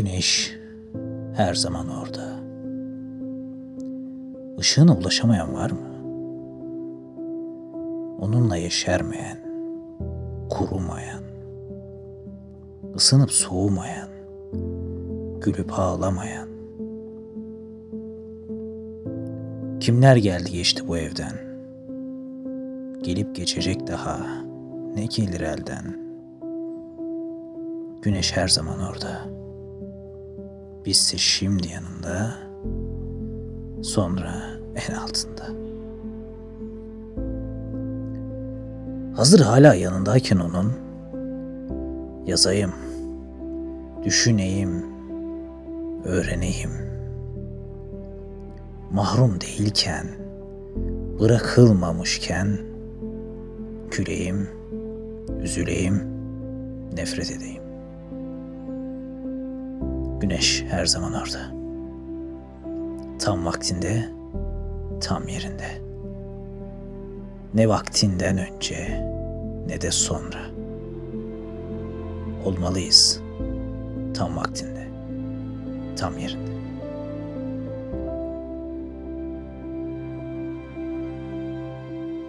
Güneş her zaman orada. Işığına ulaşamayan var mı? Onunla yeşermeyen, kurumayan, ısınıp soğumayan, gülüp ağlamayan. Kimler geldi geçti bu evden? Gelip geçecek daha ne gelir elden? Güneş her zaman orada. Bizse şimdi yanında, sonra en altında. Hazır hala yanındayken onun, yazayım, düşüneyim, öğreneyim. Mahrum değilken, bırakılmamışken, güleyim, üzüleyim, nefret edeyim. Güneş her zaman orada. Tam vaktinde, tam yerinde. Ne vaktinden önce ne de sonra. Olmalıyız tam vaktinde, tam yerinde.